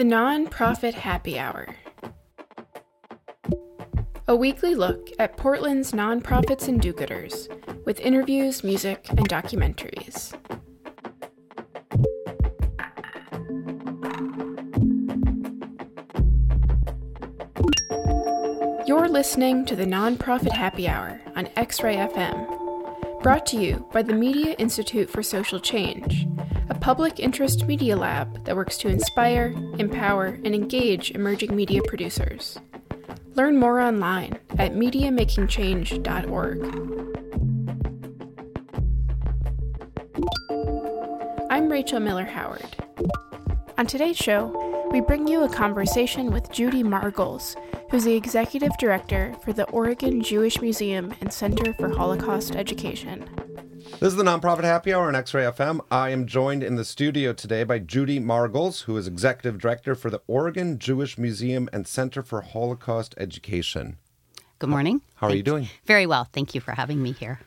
The Nonprofit Happy Hour. A weekly look at Portland's nonprofits and do gooders with interviews, music, and documentaries. You're listening to the Nonprofit Happy Hour on X Ray FM, brought to you by the Media Institute for Social Change, public interest media lab that works to inspire, empower, and engage emerging media producers. Learn more online at MediaMakingChange.org. I'm Rachel Miller Howard. On today's show, we bring you a conversation with Judy Margles, who's the executive director for the Oregon Jewish Museum and Center for Holocaust Education. This is the Nonprofit Happy Hour on X Ray FM. I am joined in the studio today by Judy Margles, who is executive director for the Oregon Jewish Museum and Center for Holocaust Education. Good morning. How are you doing? Very well. Thank you for having me here.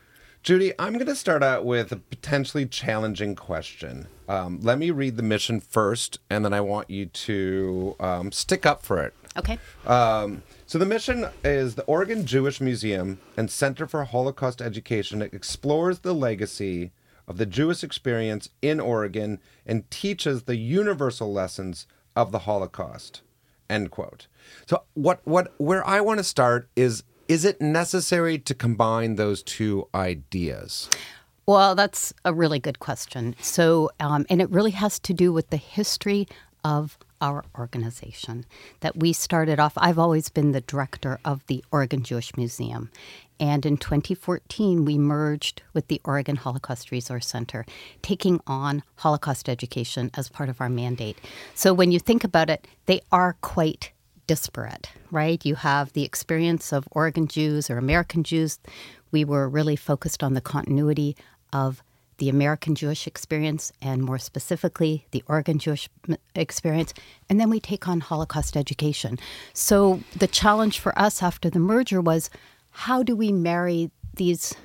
Judy, I'm going to start out with a potentially challenging question. Um, let me read the mission first, and then I want you to um, stick up for it. Okay. Um, so the mission is the Oregon Jewish Museum and Center for Holocaust Education explores the legacy of the Jewish experience in Oregon and teaches the universal lessons of the Holocaust. End quote. So what what where I want to start is is it necessary to combine those two ideas? Well, that's a really good question. So, um, and it really has to do with the history of our organization. That we started off, I've always been the director of the Oregon Jewish Museum. And in 2014, we merged with the Oregon Holocaust Resource Center, taking on Holocaust education as part of our mandate. So when you think about it, they are quite disparate, right? You have the experience of Oregon Jews or American Jews. We were really focused on the continuity of the American Jewish experience and more specifically the Oregon Jewish experience. And then we take on Holocaust education. So the challenge for us after the merger was how do we marry these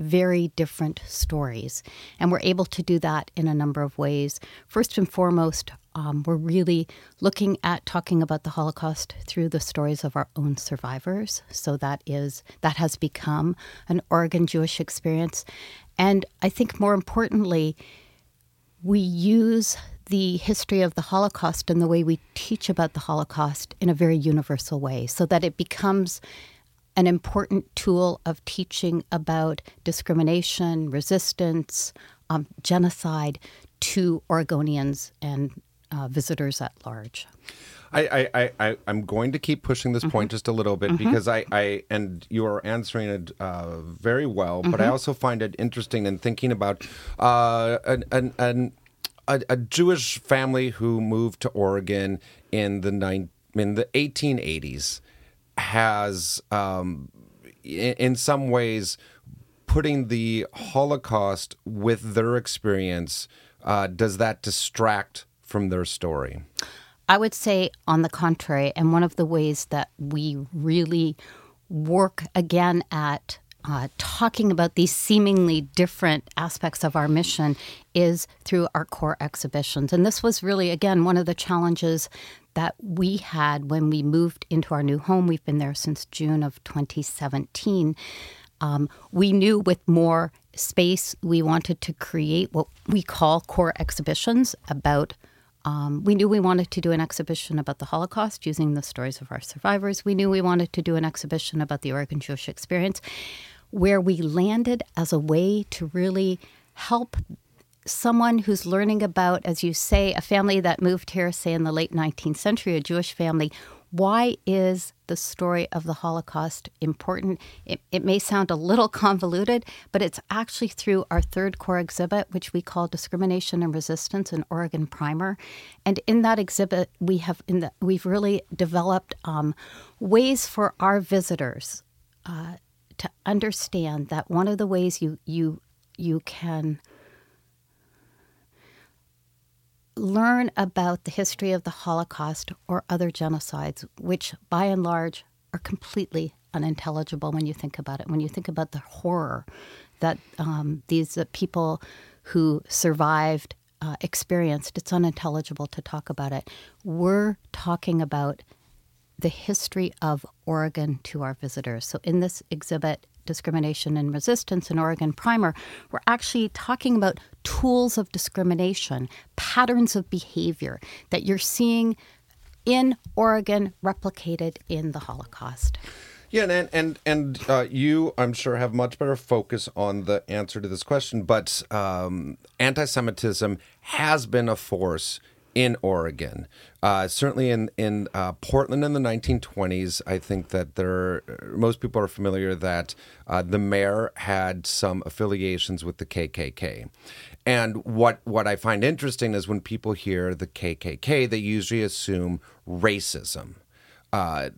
very different stories? And we're able to do that in a number of ways. First and foremost, um, we're really looking at talking about the Holocaust through the stories of our own survivors. So that is that has become an Oregon Jewish experience, and I think more importantly, we use the history of the Holocaust and the way we teach about the Holocaust in a very universal way, so that it becomes an important tool of teaching about discrimination, resistance, um, genocide to Oregonians and uh, visitors at large. I, I, I, I'm going to keep pushing this mm-hmm. point just a little bit mm-hmm. because I, I, and you are answering it uh, very well, mm-hmm. but I mm-hmm. also find it interesting in thinking about uh, an, an, an a, a, Jewish family who moved to Oregon in the nine, in the 1880s has, um, in, some ways, putting the Holocaust with their experience. Uh, does that distract from their story? I would say, on the contrary, and one of the ways that we really work again at uh, talking about these seemingly different aspects of our mission is through our core exhibitions. And this was really, again, one of the challenges that we had when we moved into our new home. We've been there since June of 2017. Um, we knew with more space, we wanted to create what we call core exhibitions about um, we knew we wanted to do an exhibition about the Holocaust using the stories of our survivors. We knew we wanted to do an exhibition about the Oregon Jewish experience, where we landed as a way to really help someone who's learning about, as you say, a family that moved here, say in the late 19th century, a Jewish family, why is the story of the Holocaust important? It, it, may sound a little convoluted, but it's actually through our third core exhibit, which we call Discrimination and Resistance, an Oregon Primer. And in that exhibit, we have in the, we've really developed um, ways for our visitors uh, to understand that one of the ways you you you can learn about the history of the Holocaust or other genocides, which by and large are completely unintelligible when you think about it. When you think about the horror that um, these uh, people who survived uh, experienced, it's unintelligible to talk about it. We're talking about the history of Oregon to our visitors. So, in this exhibit, Discrimination and Resistance in Oregon Primer, we're actually talking about tools of discrimination, patterns of behavior that you're seeing in Oregon replicated in the Holocaust. Yeah, and and and uh, you, I'm sure, have much better focus on the answer to this question. But um, anti-Semitism has been a force in Oregon. Uh, certainly in in uh, Portland in the 1920s, I think that there most people are familiar that uh, the mayor had some affiliations with the KKK. And what what I find interesting is when people hear the KKK, they usually assume racism. Uh,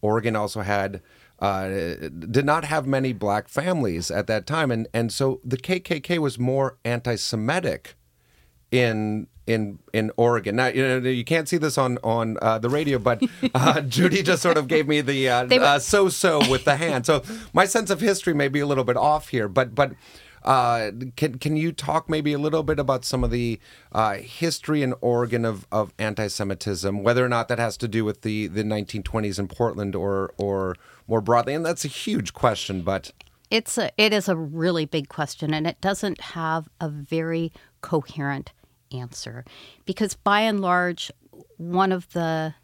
Oregon also had uh, did not have many black families at that time, and and so the KKK was more anti-Semitic in in in Oregon. Now you know you can't see this on on uh, the radio, but uh, Judy just sort of gave me the uh, were- uh, so so with the hand. So my sense of history may be a little bit off here, but but. Uh, can can you talk maybe a little bit about some of the uh, history in Oregon of, of anti-Semitism, whether or not that has to do with the, the 1920s in Portland or or more broadly? And that's a huge question, but it's a it is a really big question, and it doesn't have a very coherent answer because by and large, one of the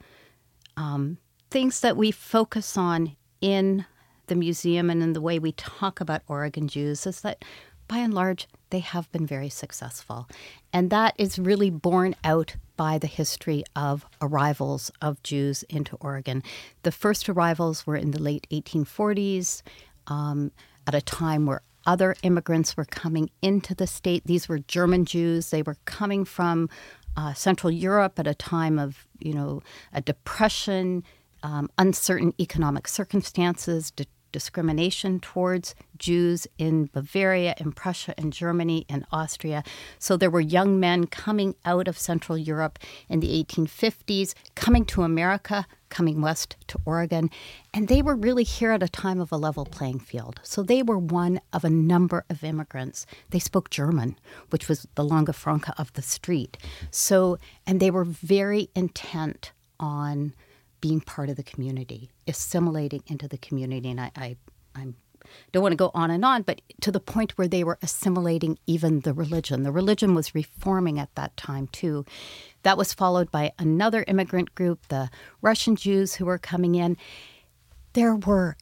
um, things that we focus on in the museum and in the way we talk about Oregon Jews is that by and large, they have been very successful. And that is really borne out by the history of arrivals of Jews into Oregon. The first arrivals were in the late 1840s um, at a time where other immigrants were coming into the state. These were German Jews. They were coming from uh, Central Europe at a time of, you know, a depression, um, uncertain economic circumstances, de- discrimination towards Jews in Bavaria, in Prussia, in Germany, in Austria. So there were young men coming out of Central Europe in the 1850s, coming to America, coming west to Oregon, and they were really here at a time of a level playing field. So they were one of a number of immigrants. They spoke German, which was the lingua franca of the street. So, and they were very intent on being part of the community, assimilating into the community. And I, I I'm don't want to go on and on, but to the point where they were assimilating even the religion. The religion was reforming at that time too. That was followed by another immigrant group, the Russian Jews who were coming in. There were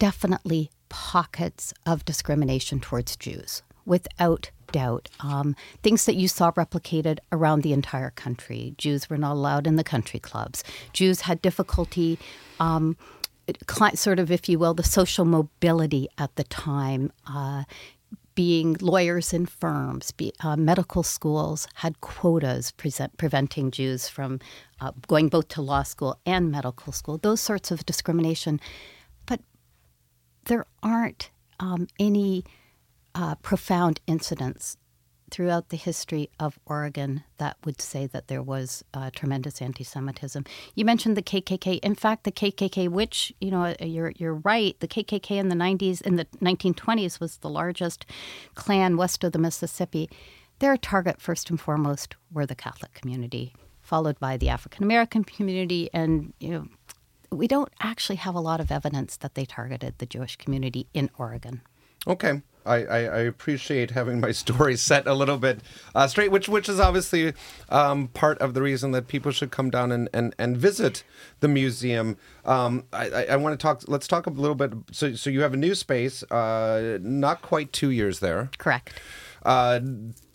definitely pockets of discrimination towards Jews, without doubt. Um, things that you saw replicated around the entire country. Jews were not allowed in the country clubs. Jews had difficulty. Um, sort of, if you will, the social mobility at the time. Uh, being lawyers in firms, be, uh, medical schools had quotas present, preventing Jews from uh, going both to law school and medical school, those sorts of discrimination. But there aren't um, any uh, profound incidents throughout the history of Oregon that would say that there was uh, tremendous anti-Semitism. You mentioned the KKK. In fact, the KKK, which you know, uh, you're you're right, the KKK in the 90s, in the 1920s, was the largest Klan west of the Mississippi. Their target, first and foremost, were the Catholic community, followed by the African American community, and you know, we don't actually have a lot of evidence that they targeted the Jewish community in Oregon. Okay. I, I, I, appreciate having my story set a little bit uh, straight, which which is obviously um, part of the reason that people should come down and, and, and visit the museum. Um, I, I, I want to talk. Let's talk a little bit. So so you have a new space, uh, not quite two years there. Correct. Uh,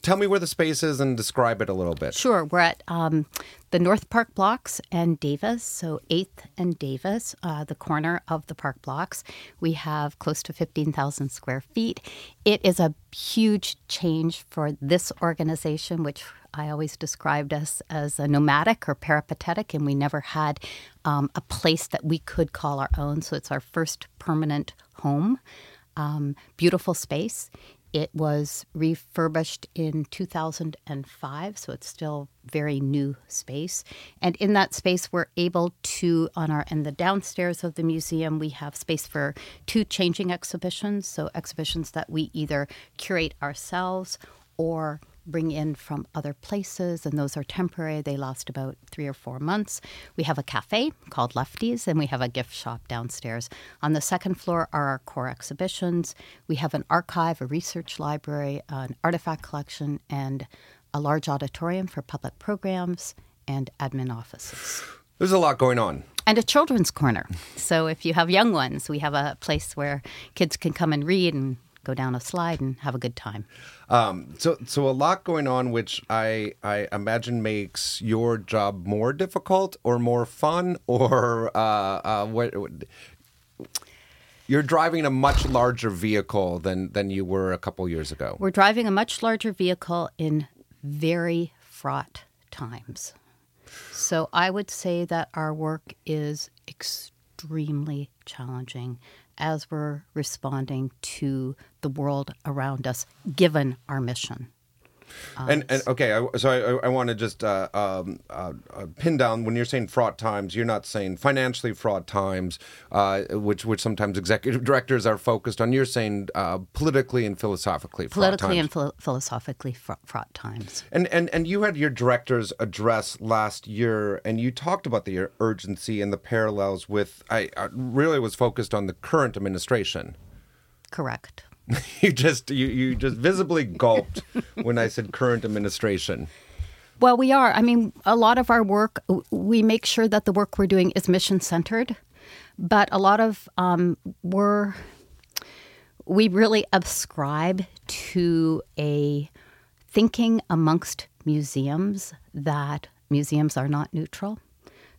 tell me where the space is and describe it a little bit. Sure. We're at um, the North Park blocks and Davis, so 8th and Davis, uh, the corner of the park blocks. We have close to 15,000 square feet. It is a huge change for this organization, which I always described us as a nomadic or peripatetic, and we never had um, a place that we could call our own. So it's our first permanent home. Um, beautiful space. It was refurbished in 2005, so it's still very new space. And in that space, we're able to, on our in the downstairs of the museum, we have space for two changing exhibitions. So exhibitions that we either curate ourselves or bring in from other places, and those are temporary. They last about three or four months. We have a cafe called Lefties, and we have a gift shop downstairs. On the second floor are our core exhibitions. We have an archive, a research library, an artifact collection, and a large auditorium for public programs and admin offices. There's a lot going on. And a children's corner. So if you have young ones, we have a place where kids can come and read and go down a slide and have a good time. Um, so, so a lot going on, which I I imagine makes your job more difficult or more fun, or uh, uh, what? You're driving a much larger vehicle than than you were a couple years ago. We're driving a much larger vehicle in very fraught times. So I would say that our work is extremely challenging as we're responding to the world around us, given our mission. Um, and, and okay, I, so I, I want to just uh, um, uh, uh, pin down when you're saying fraught times, you're not saying financially fraught times, uh, which which sometimes executive directors are focused on. You're saying uh, politically and philosophically politically and philo- philosophically fraught, fraught times. And and and you had your director's address last year, and you talked about the urgency and the parallels with. I, I really was focused on the current administration. Correct. you just you, you just visibly gulped when I said current administration. Well, we are. I mean, a lot of our work, we make sure that the work we're doing is mission centered, but a lot of um, we're we really ascribe to a thinking amongst museums that museums are not neutral.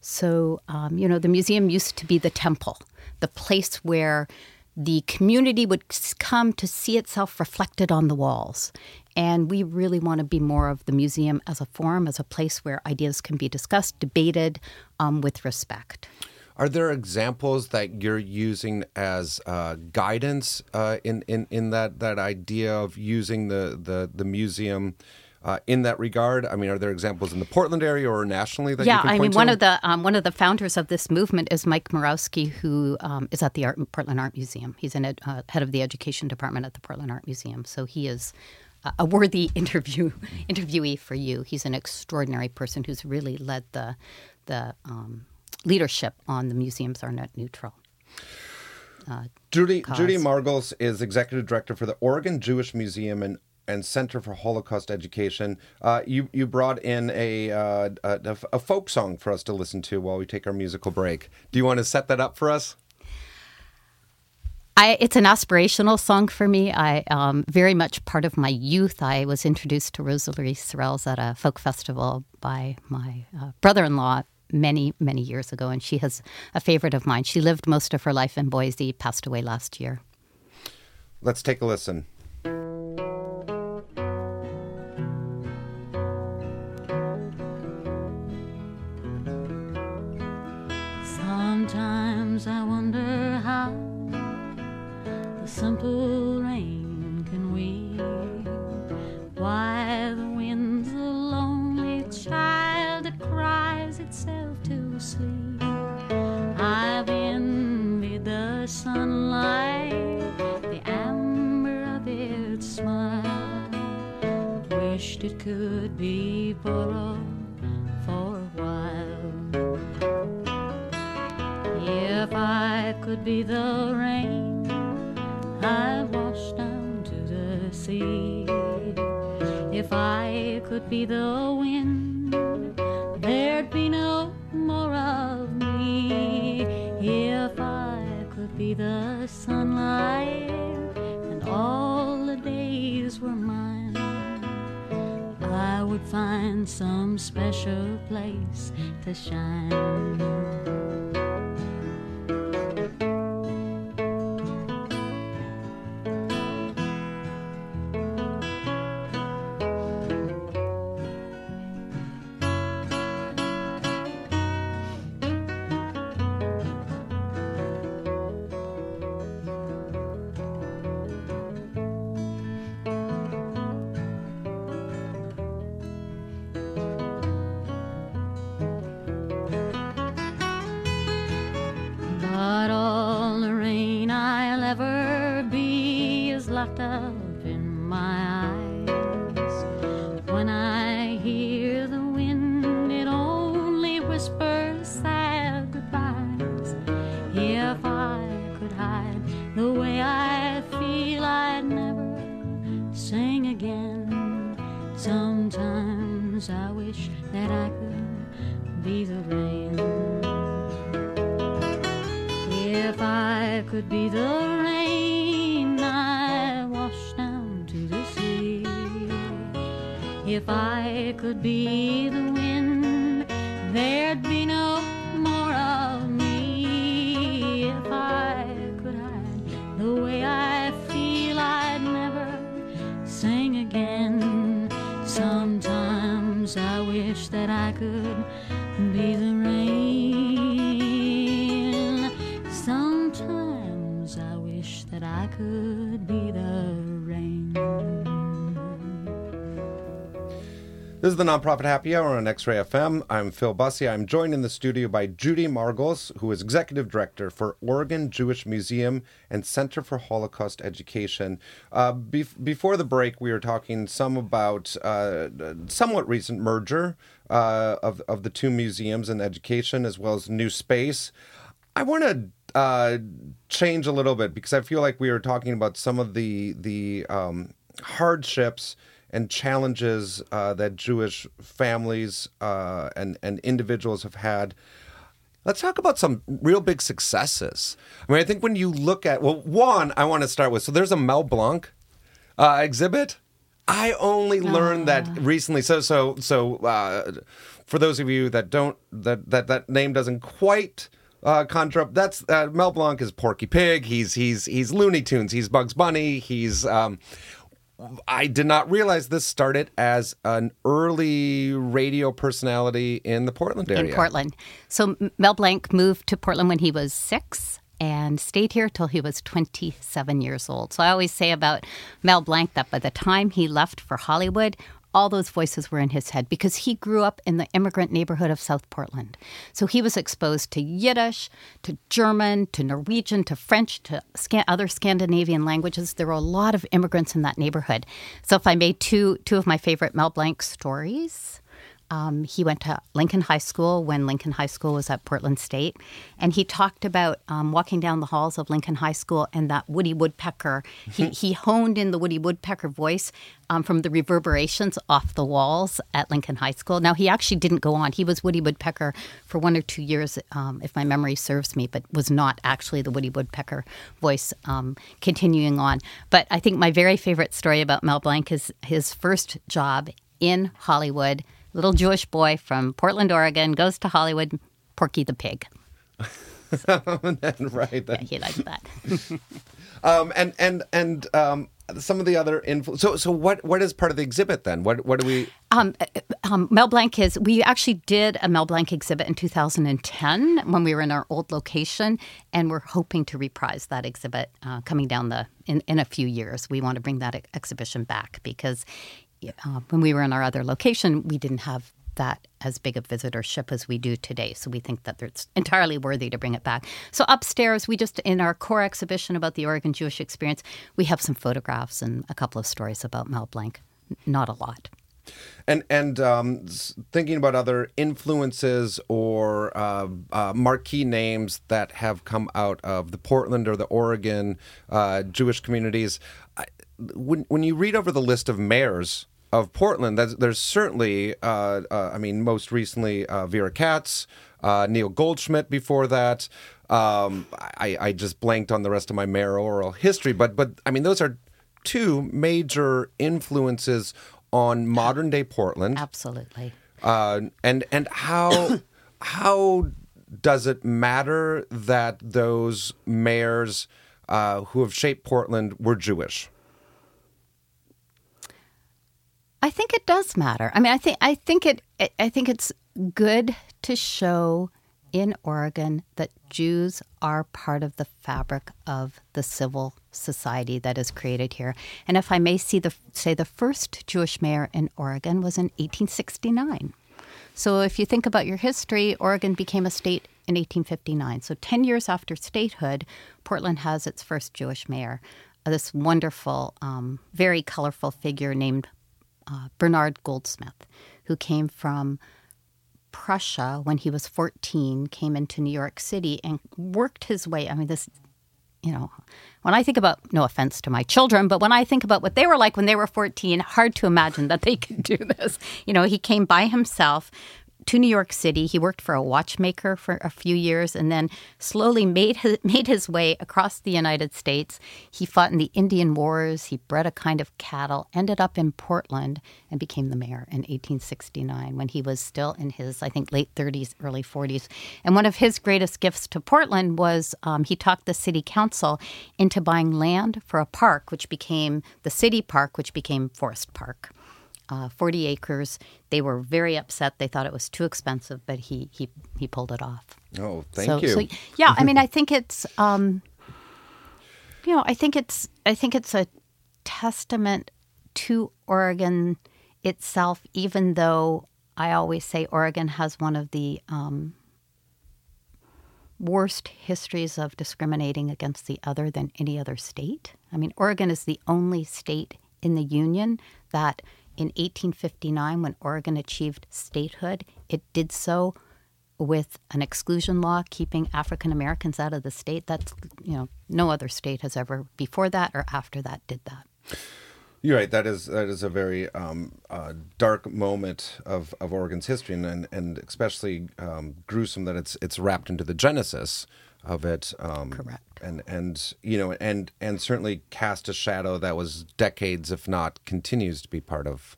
So, um, you know, the museum used to be the temple, the place where the community would come to see itself reflected on the walls. And we really want to be more of the museum as a forum, as a place where ideas can be discussed, debated um, with respect. Are there examples that you're using as uh, guidance uh, in, in, in that, that idea of using the, the, the museum uh, in that regard? I mean, are there examples in the Portland area or nationally that yeah, I mean, to? one of the um, one of the founders of this movement is Mike Murawski, who um, is at the Art, Portland Art Museum. He's an ed, uh, head of the education department at the Portland Art Museum, so he is a worthy interview interviewee for you. He's an extraordinary person who's really led the the um, leadership on the museums are net neutral. Uh, Judy cause. Judy Margles is executive director for the Oregon Jewish Museum in and Center for Holocaust Education. Uh, you you brought in a, uh, a, a folk song for us to listen to while we take our musical break. Do you want to set that up for us? I, it's an aspirational song for me. I um, very much part of my youth. I was introduced to Rosalie Sorrells at a folk festival by my uh, brother-in-law many many years ago, and she has a favorite of mine. She lived most of her life in Boise, passed away last year. Let's take a listen. Rain can weep. Why the wind's a lonely child that cries itself to sleep. I've envied the sunlight, the amber of its smile. Wished it could be borrowed for a while. If I could be the rain sea. If I could be the wind, there'd be no more of me. If I could be the sunlight, and all the days were mine, I would find some special place to shine. I wish that I could be the rain. If I could be the rain, I wash down to the sea. If I could be the This is the Nonprofit Happy Hour on X Ray FM. I'm Phil Busse. I'm joined in the studio by Judy Margles, who is Executive Director for Oregon Jewish Museum and Center for Holocaust Education. Uh, bef- before the break, we were talking some about uh, somewhat recent merger uh, of, of the two museums and education, as well as new space. I want to uh, change a little bit because I feel like we were talking about some of the the um, hardships and challenges uh, that Jewish families uh, and and individuals have had. Let's talk about some real big successes. I mean, I think when you look at well, one, I want to start with so there's a Mel Blanc uh, exhibit. I only learned that recently. So so so uh, for those of you that don't that that that name doesn't quite uh, conjure up. That's uh, Mel Blanc is Porky Pig. He's he's he's Looney Tunes. He's Bugs Bunny. He's um, I did not realize this started as an early radio personality in the Portland area. in Portland. So Mel Blanc moved to Portland when he was six and stayed here till he was 27 years old. So I always say about Mel Blanc that by the time he left for Hollywood, all those voices were in his head because he grew up in the immigrant neighborhood of South Portland. So he was exposed to Yiddish, to German, to Norwegian, to French, to other Scandinavian languages. There were a lot of immigrants in that neighborhood. So if I made two two of my favorite Mel Blanc stories, um, he went to Lincoln High School when Lincoln High School was at Portland State. And he talked about um, walking down the halls of Lincoln High School and that Woody Woodpecker. He, he honed in the Woody Woodpecker voice um, from the reverberations off the walls at Lincoln High School. Now, he actually didn't go on. He was Woody Woodpecker for one or two years, um, if my memory serves me, but was not actually the Woody Woodpecker voice um, continuing on. But I think my very favorite story about Mel Blanc is his first job in Hollywood little Jewish boy from Portland, Oregon, goes to Hollywood, Porky the Pig. right. That, He liked that. um, and and and um, some of the other influ- So so what what is part of the exhibit then? What what do we? Um, um, Mel Blanc is. We actually did a Mel Blanc exhibit in 2010 when we were in our old location, and we're hoping to reprise that exhibit uh, coming down the in, in a few years. We want to bring that ex- exhibition back because uh, when we were in our other location, we didn't have that as big a visitorship as we do today. So we think that it's entirely worthy to bring it back. So upstairs, we just in our core exhibition about the Oregon Jewish experience, we have some photographs and a couple of stories about Mel Blanc. Not a lot. And and um, thinking about other influences or uh, uh, marquee names that have come out of the Portland or the Oregon uh, Jewish communities, when when you read over the list of mayors of Portland, there's, there's certainly, uh, uh, I mean, most recently uh, Vera Katz, uh, Neil Goldschmidt. Before that, um, I, I just blanked on the rest of my mayoral history, but but I mean, those are two major influences on modern day Portland. Absolutely. Uh, and and how how does it matter that those mayors uh, who have shaped Portland were Jewish? I think it does matter. I mean, I think I think it I think it's good to show in Oregon that Jews are part of the fabric of the civil society that is created here. And if I may see the say the first Jewish mayor in Oregon was in 1869. So if you think about your history, Oregon became a state in 1859. So 10 years after statehood, Portland has its first Jewish mayor. Uh, This wonderful, um, very colorful figure named uh, Bernard Goldsmith, who came from Prussia when he was 14, came into New York City and worked his way. I mean, this you know, when I think about, no offense to my children, but when I think about what they were like when they were 14, hard to imagine that they could do this. You know, he came by himself to New York City. He worked for a watchmaker for a few years and then slowly made his, made his way across the United States. He fought in the Indian Wars. He bred a kind of cattle, ended up in Portland, and became the mayor in 1869 when he was still in his, I think, late 30s, early 40s. And one of his greatest gifts to Portland was um, he talked the city council into buying land for a park, which became the city park, which became Forest Park uh, 40 acres. They were very upset. They thought it was too expensive, but he he he pulled it off. Oh, thank so, you. So, yeah, I mean, I think it's um, you know, I think it's I think it's a testament to Oregon itself, even though I always say Oregon has one of the um, worst histories of discriminating against the other than any other state. I mean, Oregon is the only state in the union that in 1859, when Oregon achieved statehood, it did so with an exclusion law keeping African Americans out of the state. That's, you know, no other state has ever before that or after that did that. You're right. That is that is a very um, uh, dark moment of, of Oregon's history, and and especially um, gruesome that it's it's wrapped into the genesis of it. Um, Correct. And and you know and and certainly cast a shadow that was decades, if not continues to be part of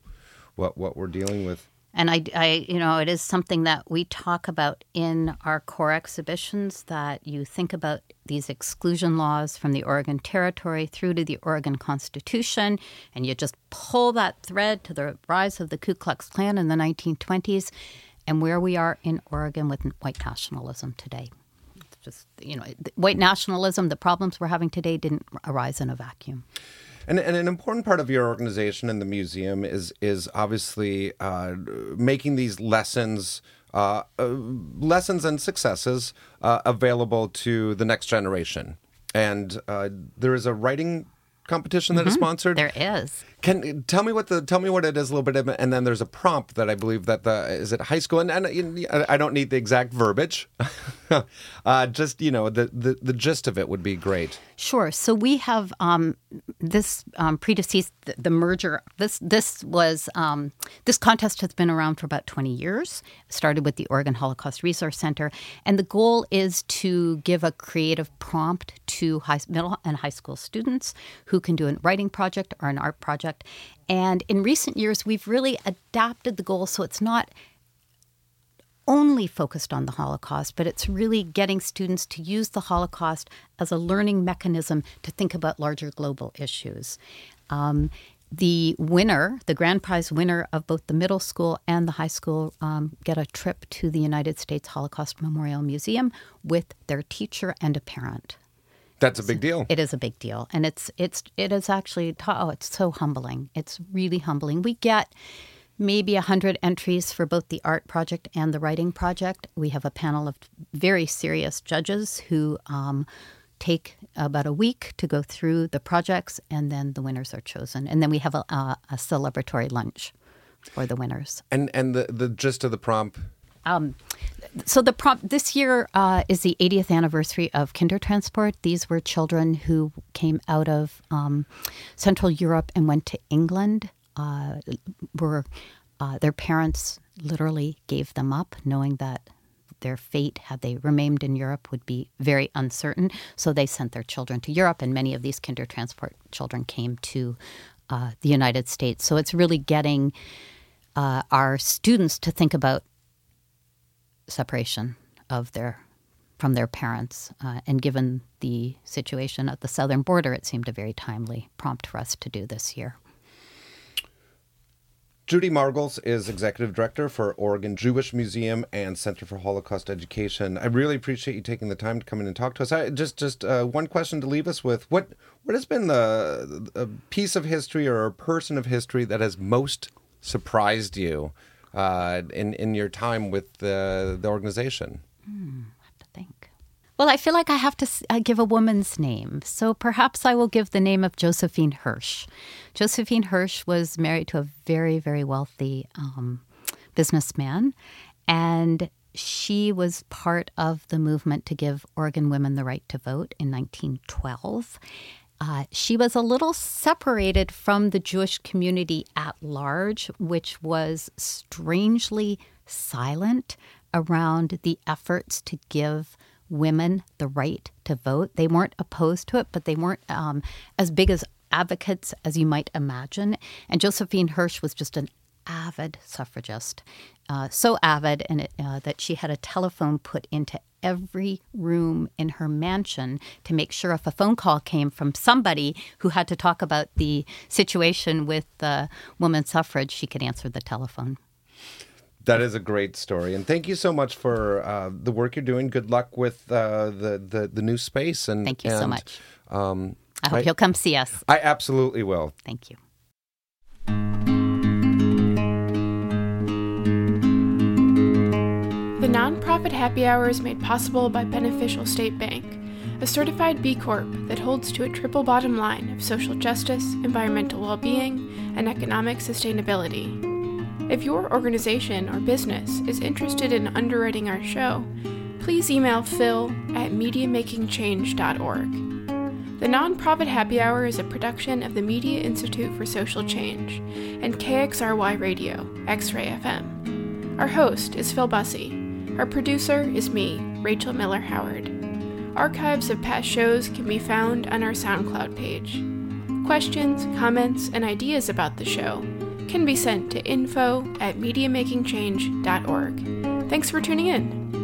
what what we're dealing with. And I, I, you know, it is something that we talk about in our core exhibitions. That you think about these exclusion laws from the Oregon Territory through to the Oregon Constitution, and you just pull that thread to the rise of the Ku Klux Klan in the 1920s, and where we are in Oregon with white nationalism today just you know white nationalism the problems we're having today didn't arise in a vacuum. And, and, an important part of your organization and the museum is is obviously uh, making these lessons uh, uh, lessons and successes uh, available to the next generation. And uh, there is a writing competition that mm-hmm. is sponsored. There is. Can tell me what the tell me what it is a little bit, and then there's a prompt that I believe that the is it high school, and, and I don't need the exact verbiage, uh, just you know the, the the gist of it would be great. Sure. So we have um, this um, predeceased the, the, merger. This this was um, this contest has been around for about 20 years. Started with the Oregon Holocaust Resource Center, and the goal is to give a creative prompt to high, middle and high school students who can do a writing project or an art project. And in recent years, we've really adapted the goal so it's not only focused on the Holocaust, but it's really getting students to use the Holocaust as a learning mechanism to think about larger global issues. Um, the winner, the grand prize winner of both the middle school and the high school, um, get a trip to the United States Holocaust Memorial Museum with their teacher and a parent. That's a big deal. It is a big deal, and it's it's it is actually oh, it's so humbling. It's really humbling. We get maybe 100 entries for both the art project and the writing project. We have a panel of very serious judges who um, take about a week to go through the projects, and then the winners are chosen. And then we have a, a, a celebratory lunch for the winners. And and the, the gist of the prompt um, so the prompt this year uh, is the 80th anniversary of Kindertransport. These were children who came out of um, Central Europe and went to England. Uh, were uh, their parents literally gave them up, knowing that their fate, had they remained in Europe, would be very uncertain. So they sent their children to Europe, and many of these Kindertransport children came to uh, the United States. So it's really getting uh, our students to think about separation of their from their parents. Uh, and given the situation at the southern border, it seemed a very timely prompt for us to do this year. Judy Margles is executive director for Oregon Jewish Museum and Center for Holocaust Education. I really appreciate you taking the time to come in and talk to us. I, just, just uh, one question to leave us with: what, what has been the a piece of history or a person of history that has most surprised you uh, in in your time with the the organization? Hmm, I have to think. Well, I feel like I have to uh, give a woman's name, so perhaps I will give the name of Josephine Hirsch. Josephine Hirsch was married to a very very wealthy um, businessman, and she was part of the movement to give Oregon women the right to vote in 1912. Uh, she was a little separated from the Jewish community at large, which was strangely silent around the efforts to give women the right to vote. They weren't opposed to it, but they weren't um, as big as advocates as you might imagine. And Josephine Hirsch was just an avid suffragist, uh, so avid and it, uh, that she had a telephone put into every room in her mansion to make sure if a phone call came from somebody who had to talk about the situation with uh, women's suffrage, she could answer the telephone. That is a great story, and thank you so much for uh, the work you're doing. Good luck with uh, the, the the new space, and thank you and, so much. Um, I hope I, you'll come see us. I absolutely will. Thank you. The nonprofit happy hour is made possible by Beneficial State Bank, a certified B Corp that holds to a triple bottom line of social justice, environmental well being, and economic sustainability. If your organization or business is interested in underwriting our show, please email phil at mediamakingchange.org. The Nonprofit Happy Hour is a production of the Media Institute for Social Change and KXRY Radio, X Ray FM. Our host is Phil Busse. Our producer is me, Rachel Miller Howard. Archives of past shows can be found on our SoundCloud page. Questions, comments, and ideas about the show can be sent to info at mediamakingchange.org. Thanks for tuning in.